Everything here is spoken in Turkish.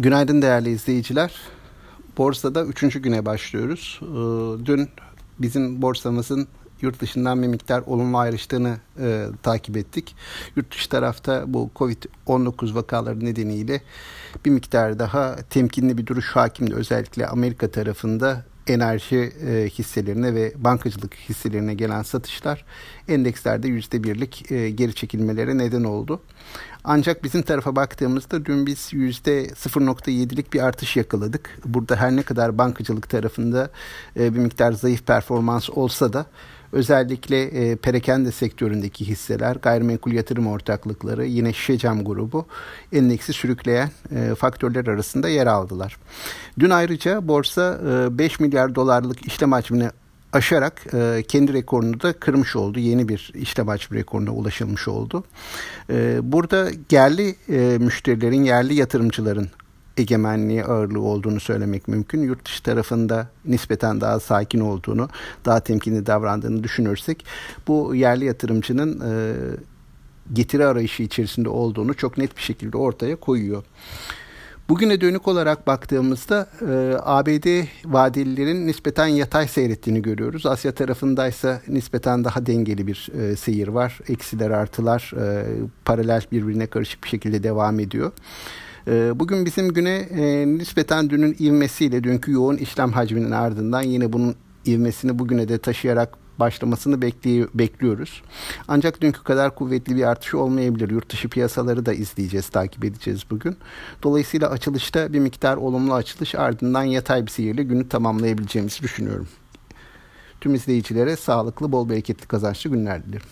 Günaydın değerli izleyiciler. Borsada üçüncü güne başlıyoruz. Ee, dün bizim borsamızın yurt dışından bir miktar olumlu ayrıştığını e, takip ettik. Yurt dışı tarafta bu Covid-19 vakaları nedeniyle bir miktar daha temkinli bir duruş hakimdi. Özellikle Amerika tarafında enerji e, hisselerine ve bankacılık hisselerine gelen satışlar endekslerde %1'lik e, geri çekilmelere neden oldu. Ancak bizim tarafa baktığımızda dün biz %0.7'lik bir artış yakaladık. Burada her ne kadar bankacılık tarafında e, bir miktar zayıf performans olsa da Özellikle e, perakende sektöründeki hisseler, gayrimenkul yatırım ortaklıkları, yine Şişecam grubu endeksi sürükleyen e, faktörler arasında yer aldılar. Dün ayrıca borsa e, 5 milyar dolarlık işlem hacmini aşarak e, kendi rekorunu da kırmış oldu. Yeni bir işlem hacmi rekoruna ulaşılmış oldu. E, burada yerli e, müşterilerin, yerli yatırımcıların egemenliği ağırlığı olduğunu söylemek mümkün. Yurt dışı tarafında nispeten daha sakin olduğunu, daha temkinli davrandığını düşünürsek bu yerli yatırımcının e, getiri arayışı içerisinde olduğunu çok net bir şekilde ortaya koyuyor. Bugüne dönük olarak baktığımızda e, ABD vadelilerin nispeten yatay seyrettiğini görüyoruz. Asya tarafındaysa nispeten daha dengeli bir e, seyir var. Eksiler artılar e, paralel birbirine karışık bir şekilde devam ediyor. Ee, bugün bizim güne e, nispeten dünün ivmesiyle dünkü yoğun işlem hacminin ardından yine bunun ivmesini bugüne de taşıyarak başlamasını bekliyoruz. Ancak dünkü kadar kuvvetli bir artış olmayabilir. Yurt dışı piyasaları da izleyeceğiz, takip edeceğiz bugün. Dolayısıyla açılışta bir miktar olumlu açılış ardından yatay bir seyirle günü tamamlayabileceğimizi düşünüyorum. Tüm izleyicilere sağlıklı, bol bereketli kazançlı günler dilerim.